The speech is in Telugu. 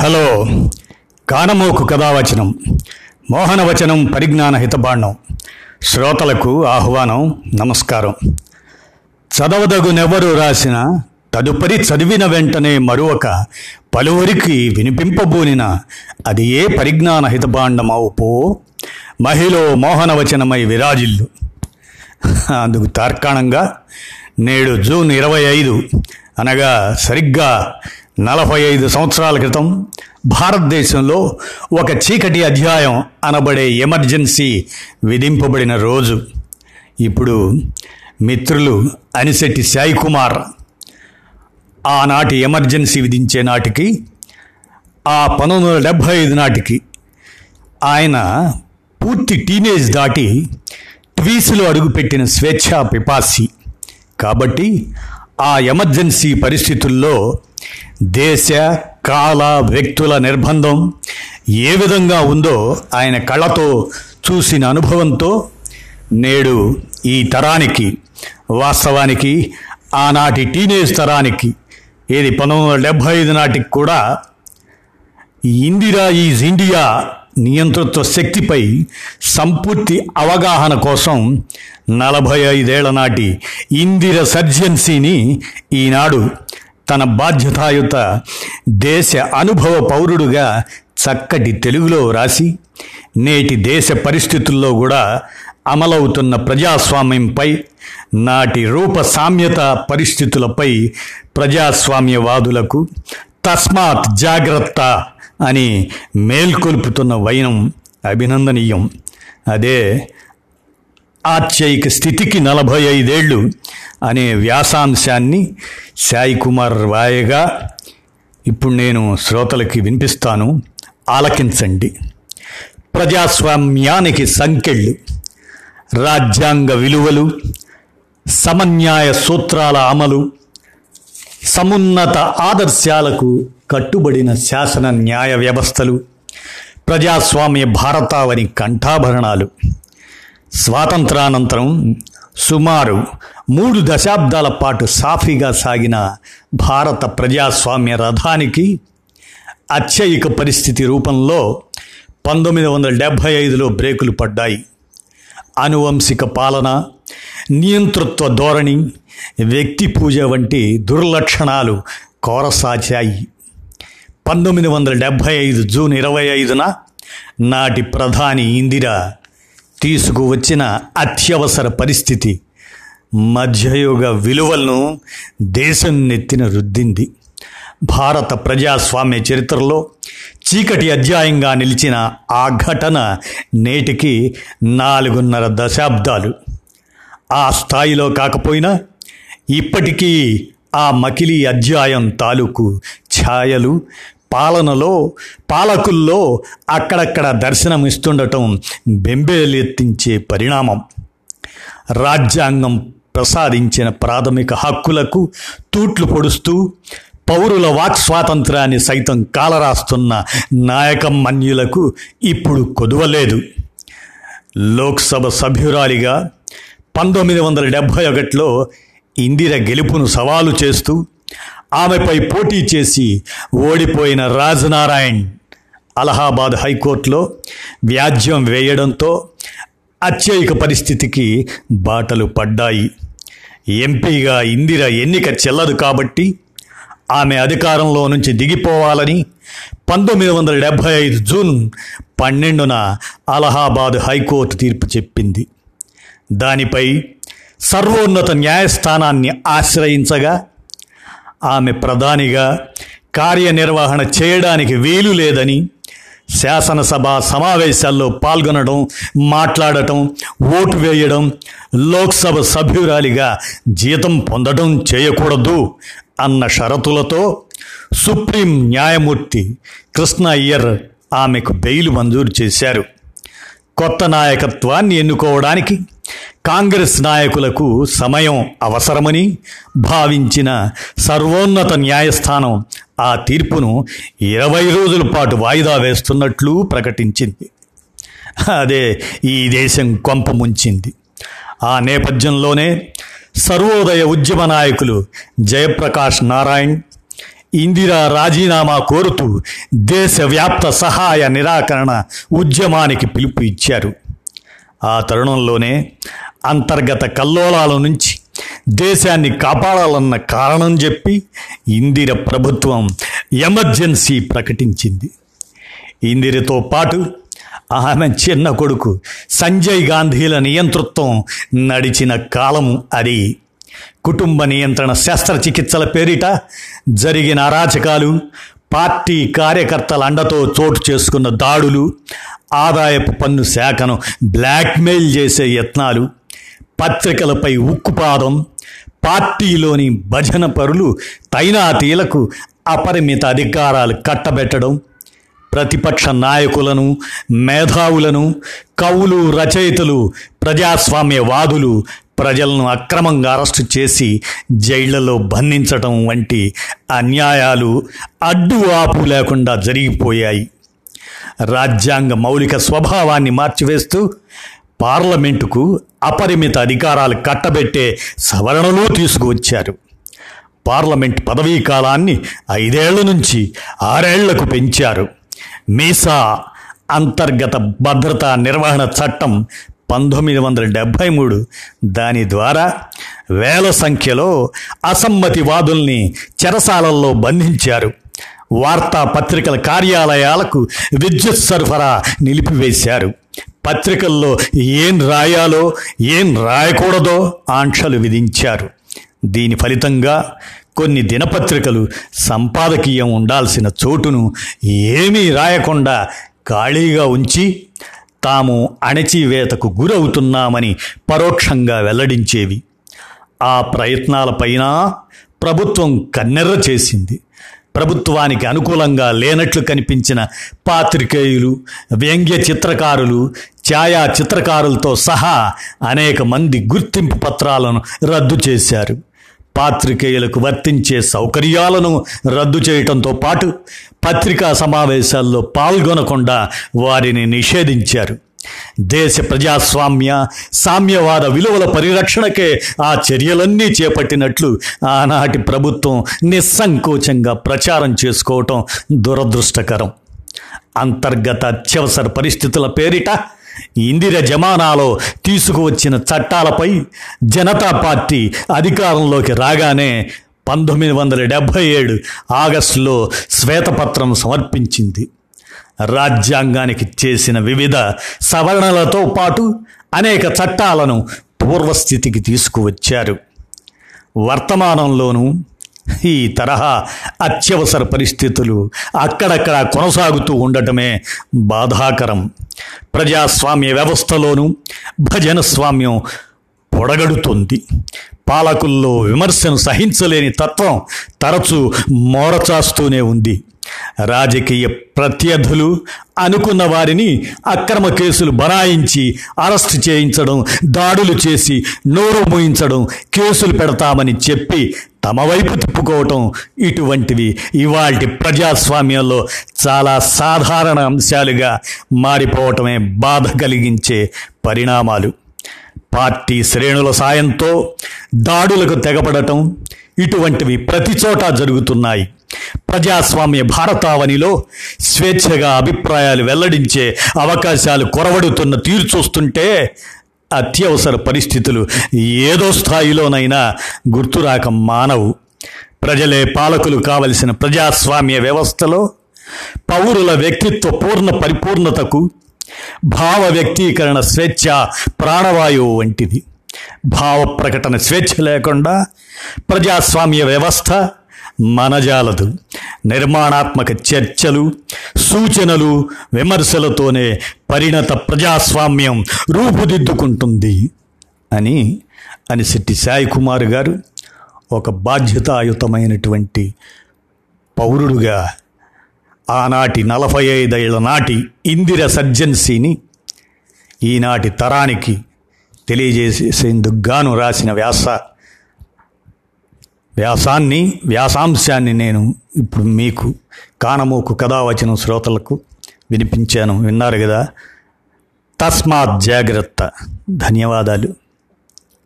హలో. కానమోకు కథావచనం. మోహనవచనం పరిజ్ఞాన హితబాండం. శ్రోతలకు ఆహ్వానం నమస్కారం. చదవదగునెవరు రాసిన తదుపరి చదివిన వెంటనే మరొక పలువురికి వినిపింపబూనిన అది ఏ పరిజ్ఞాన హితబాండమవుపో మహిళ మోహనవచనమై విరాజిల్లు. అందుకు తార్కాణంగా నేడు జూన్ ఇరవై ఐదు అనగా సరిగ్గా నలభై ఐదు సంవత్సరాల క్రితం భారతదేశంలో ఒక చీకటి అధ్యాయం అనబడే ఎమర్జెన్సీ విధింపబడిన రోజు. ఇప్పుడు మిత్రులు అనిశెట్టి సాయి కుమార్ ఆనాటి ఎమర్జెన్సీ విధించే నాటికి ఆ పంతొమ్మిది వందల డెబ్భై ఐదు నాటికి ఆయన పూర్తి టీనేజ్ దాటి ట్వీస్లో అడుగుపెట్టిన స్వేచ్ఛా పిపాసి. కాబట్టి ఆ ఎమర్జెన్సీ పరిస్థితుల్లో దేశ కాల వ్యక్తుల నిర్బంధం ఏ విధంగా ఉందో ఆయన కళ్ళతో చూసిన అనుభవంతో నేడు ఈ తరానికి వాస్తవానికి ఆనాటి టీనేజ్ తరానికి ఏది పంతొమ్మిది వందల డెబ్భై ఐదు నాటికి కూడా ఇందిరా ఈజ్ ఇండియా నియంతృత్వ శక్తిపై సంపూర్తి అవగాహన కోసం నలభై ఐదేళ్ళ నాటి ఇందిర సర్జెన్సీని ఈనాడు తన బాధ్యతాయుత దేశ అనుభవ పౌరుడుగా చక్కటి తెలుగులో వ్రాసి నేటి దేశ పరిస్థితుల్లో కూడా అమలవుతున్న ప్రజాస్వామ్యంపై నాటి రూప సామ్యత పరిస్థితులపై ప్రజాస్వామ్యవాదులకు తస్మాత్ జాగ్రత్త అని మేల్కొల్పుతున్న వైనం అభినందనీయం. అదే ఆత్యయిక స్థితికి నలభై ఐదేళ్ళు అనే వ్యాసాంశాన్ని సాయి కుమార్ రాయగా ఇప్పుడు నేను శ్రోతలకి వినిపిస్తాను. ఆలకించండి. ప్రజాస్వామ్యానికి సంకెళ్ళు రాజ్యాంగ విలువలు సమన్యాయ సూత్రాల అమలు సమున్నత ఆదర్శాలకు కట్టుబడిన శాసన న్యాయ వ్యవస్థలు ప్రజాస్వామ్య భారతావని కంఠాభరణాలు. స్వాతంత్రానంతరం సుమారు మూడు దశాబ్దాల పాటు సాఫీగా సాగిన భారత ప్రజాస్వామ్య రథానికి అత్యయిక పరిస్థితి రూపంలో పంతొమ్మిది వందల డెబ్భై ఐదులో బ్రేకులు పడ్డాయి. అనువంశిక పాలన నియంతృత్వ ధోరణి వ్యక్తి పూజ వంటి దుర్లక్షణాలు కోరసాచాయి. పంతొమ్మిది వందల డెబ్భై ఐదు జూన్ ఇరవై ఐదున నాటి ప్రధాని ఇందిరా తీసుకువచ్చిన అత్యవసర పరిస్థితి. మధ్యయుగ విలువలను దేశం నెత్తిన రుద్దింది. భారత ప్రజాస్వామ్య చరిత్రలో చీకటి అధ్యాయంగా నిలిచిన ఆ ఘటన నేటికి నాలుగున్నర దశాబ్దాలు. ఆ స్థాయిలో కాకపోయినా ఇప్పటికీ ఆ మకిలీ అధ్యాయం తాలూకు ఛాయలు పాలనలో పాలకుల్లో అక్కడక్కడ దర్శనమిస్తుండటం బెంబేలెత్తించే పరిణామం. రాజ్యాంగం ప్రసాదించిన ప్రాథమిక హక్కులకు తూట్లు పొడుస్తూ పౌరుల వాక్ స్వాతంత్రాన్ని సైతం కాలరాస్తున్న నాయకమన్యులకు ఇప్పుడు కొదువలేదు. లోక్సభ సభ్యురాలిగా పంతొమ్మిది వందల డెబ్భై ఒకటిలో ఇందిర గెలుపును సవాలు చేస్తూ ఆమెపై పోటీ చేసి ఓడిపోయిన రాజనారాయణ్ అలహాబాద్ హైకోర్టులో వ్యాజ్యం వేయడంతో అత్యయిక పరిస్థితికి బాటలు పడ్డాయి. ఎంపీగా ఇందిర ఎన్నిక చెల్లదు కాబట్టి ఆమె అధికారంలో నుంచి దిగిపోవాలని పంతొమ్మిది వందల డెబ్భై ఐదు జూన్ పన్నెండున అలహాబాద్ హైకోర్టు తీర్పు చెప్పింది. దానిపై సర్వోన్నత న్యాయస్థానాన్ని ఆశ్రయించగా ఆమె ప్రధానిగా కార్యనిర్వహణ చేయడానికి వీలు లేదని శాసనసభ సమావేశాల్లో పాల్గొనడం మాట్లాడటం ఓటు వేయడం లోక్సభ సభ్యురాలిగా జీతం పొందడం చేయకూడదు అన్న షరతులతో సుప్రీం న్యాయమూర్తి కృష్ణ అయ్యర్ ఆమెకు బెయిల్ మంజూరు చేశారు. కొత్త నాయకత్వాన్ని ఎన్నుకోవడానికి కాంగ్రెస్ నాయకులకు సమయం అవసరమని భావించిన సర్వోన్నత న్యాయస్థానం ఆ తీర్పును ఇరవై రోజుల పాటు వాయిదా వేస్తున్నట్లు ప్రకటించింది. అదే ఈ దేశం కొంప ముంచింది. ఆ నేపథ్యంలోనే సర్వోదయ ఉద్యమ నాయకులు జయప్రకాష్ నారాయణ్ ఇందిరా రాజీనామా కోరుతూ దేశవ్యాప్త సహాయ నిరాకరణ ఉద్యమానికి పిలుపు ఇచ్చారు. ఆ తరుణంలోనే అంతర్గత కల్లోలాల నుంచి దేశాన్ని కాపాడాలన్న కారణం చెప్పి ఇందిర ప్రభుత్వం ఎమర్జెన్సీ ప్రకటించింది. ఇందిరతో పాటు ఆమె చిన్న కొడుకు సంజయ్ గాంధీల నియంతృత్వం నడిచిన కాలము అది. కుటుంబ నియంత్రణ శస్త్రచికిత్సల పేరిట జరిగిన అరాచకాలు పార్టీ కార్యకర్తల అండతో చోటు చేసుకున్న దాడులు ఆదాయపు పన్ను శాఖను బ్లాక్మెయిల్ చేసే యత్నాలు పత్రికలపై ఉక్కుపాదం పార్టీలోని భజన పరులు తైనాతీలకు అపరిమిత అధికారాలు కట్టబెట్టడం ప్రతిపక్ష నాయకులను మేధావులను కవులు రచయితలు ప్రజాస్వామ్యవాదులు ప్రజలను అక్రమంగా అరెస్టు చేసి జైళ్ళలో బంధించటం వంటి అన్యాయాలు అడ్డు ఆపు లేకుండా జరిగిపోయాయి. రాజ్యాంగ మౌలిక స్వభావాన్ని మార్చివేస్తూ పార్లమెంటుకు అపరిమిత అధికారాలు కట్టబెట్టే సవరణలు తీసుకువచ్చారు. పార్లమెంట్ పదవీ కాలాన్ని ఐదేళ్ళ నుంచి ఆరేళ్ళకు పెంచారు. మీసా అంతర్గత భద్రతా నిర్వహణ చట్టం పంతొమ్మిది వందల డెబ్భై మూడు దాని ద్వారా వేల సంఖ్యలో అసమ్మతివాదుల్ని చెరసాలల్లో బంధించారు. వార్తాపత్రికల కార్యాలయాలకు విద్యుత్ సరఫరా నిలిపివేశారు. పత్రికల్లో ఏం రాయాలో ఏం రాయకూడదో ఆంక్షలు విధించారు. దీని ఫలితంగా కొన్ని దినపత్రికలు సంపాదకీయం ఉండాల్సిన చోటును ఏమీ రాయకుండా ఖాళీగా ఉంచి తాము అణచివేతకు గురవుతున్నామని పరోక్షంగా వెల్లడించేవి. ఆ ప్రయత్నాలపైన ప్రభుత్వం కన్నెర్ర చేసింది. ప్రభుత్వానికి అనుకూలంగా లేనట్లు కనిపించిన పాత్రికేయులు వ్యంగ్య చిత్రకారులు ఛాయా చిత్రకారులతో సహా అనేక మంది గుర్తింపు పత్రాలను రద్దు చేశారు. పాత్రికేయులకు వర్తించే సౌకర్యాలను రద్దు చేయటంతో పాటు పత్రికా సమావేశాల్లో పాల్గొనకుండా వారిని నిషేధించారు. దేశ ప్రజాస్వామ్య సామ్యవాద విలువల పరిరక్షణకే ఆ చర్యలన్నీ చేపట్టినట్లు ఆనాటి ప్రభుత్వం నిస్సంకోచంగా ప్రచారం చేసుకోవటం దురదృష్టకరం. అంతర్గత అత్యవసర పరిస్థితుల పేరిట ఇందిర జమానాలో తీసుకువచ్చిన చట్టాలపై జనతా పార్టీ అధికారంలోకి రాగానే పంతొమ్మిది వందల డెబ్భై ఏడు ఆగస్టులో శ్వేతపత్రం సమర్పించింది. రాజ్యాంగానికి చేసిన వివిధ సవరణలతో పాటు అనేక చట్టాలను పూర్వస్థితికి తీసుకువచ్చారు. వర్తమానంలోనూ ఈ తరహా అత్యవసర పరిస్థితులు అక్కడక్కడ కొనసాగుతూ ఉండటమే బాధాకరం. ప్రజాస్వామ్య వ్యవస్థలోనూ భజన స్వామ్యం పొడగడుతుంది. పాలకుల్లో విమర్శను సహించలేని తత్వం తరచూ మోరచాస్తూనే ఉంది. రాజకీయ ప్రత్యర్థులు అనుకున్న వారిని అక్రమ కేసులు బనాయించి అరెస్టు చేయించడం దాడులు చేసి నోరు మూయించడం కేసులు పెడతామని చెప్పి తమ వైపు తిప్పుకోవటం ఇటువంటివి ఇవాటి ప్రజాస్వామ్యంలో చాలా సాధారణ అంశాలుగా మారిపోవటమే బాధ కలిగించే పరిణామాలు. పార్టీ శ్రేణుల సాయంతో దాడులకు తెగపడటం ఇటువంటివి ప్రతి చోట జరుగుతున్నాయి. ప్రజాస్వామ్య భారతావనిలో స్వేచ్ఛగా అభిప్రాయాలు వెల్లడించే అవకాశాలు కొరవడుతున్న తీరు చూస్తుంటే అత్యవసర పరిస్థితులు ఏదో స్థాయిలోనైనా గుర్తురాక మానవు. ప్రజలే పాలకులు కావలసిన ప్రజాస్వామ్య వ్యవస్థలో పౌరుల వ్యక్తిత్వ పూర్ణ పరిపూర్ణతకు భావ వ్యక్తీకరణ స్వేచ్ఛ ప్రాణవాయువు వంటిది. భావ ప్రకటన స్వేచ్ఛ లేకుండా ప్రజాస్వామ్య వ్యవస్థ మనజాలదు. నిర్మాణాత్మక చర్చలు సూచనలు విమర్శలతోనే పరిణత ప్రజాస్వామ్యం రూపుదిద్దుకుంటుంది అని అనిశెట్టి సాయి కుమార్ గారు ఒక బాధ్యతాయుతమైనటువంటి పౌరుడుగా ఆనాటి నలభై ఐదేళ్ళ నాటి ఇందిర సర్జన్సీని ఈనాటి తరానికి తెలియజేసేందుకు గాను రాసిన వ్యాస వ్యాసాన్ని వ్యాసాంశాన్ని నేను ఇప్పుడు మీకు కానమోకు కథావచనం శ్రోతలకు వినిపించాను. విన్నారు కదా? తస్మాత్ జాగ్రత్త. ధన్యవాదాలు.